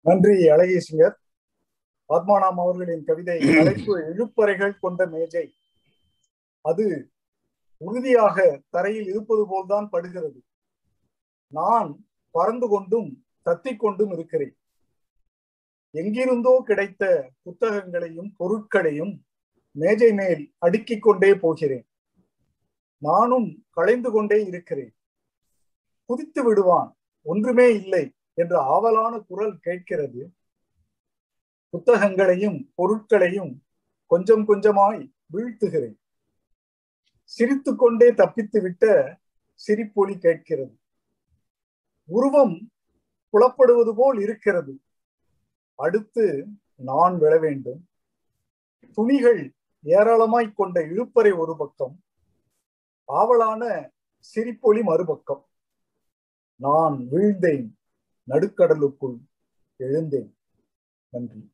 நன்றி அழகிய சிங்கர். ஆத்மானாம் அவர்களின் கவிதை தலைப்பு இழுப்பறைகள் கொண்ட மேஜை. அது உறுதியாக தரையில் இருப்பது போல்தான் படுகிறது. நான் பறந்து கொண்டும் தத்திக் கொண்டும் இருக்கிறேன். எங்கிருந்தோ கிடைத்த புத்தகங்களையும் பொருட்களையும் மேஜை மேல் அடுக்கிக் கொண்டே போகிறேன். நானும் களைந்து கொண்டே இருக்கிறேன். குதித்து விடுவான் ஒன்றுமே இல்லை. என்ற ஆவலான குரல் கேட்கிறது. புத்தகங்களையும் பொருட்களையும் கொஞ்சம் கொஞ்சமாய் வீழ்த்துகிறேன். சிரித்து கொண்டே தப்பித்து விட்ட சிரிப்பொலி கேட்கிறது. உருவம் புலப்படுவது போல் இருக்கிறது. அடுத்து நான் விழ வேண்டும். துணிகள் ஏராளமாய் கொண்ட இழுப்பறை ஒரு பக்கம். ஆவலான சிரிப்பொலி மறுபக்கம். நான் வீழ்ந்தேன். நடுக்கடலுக்குள் எழுந்தேன். நன்றி.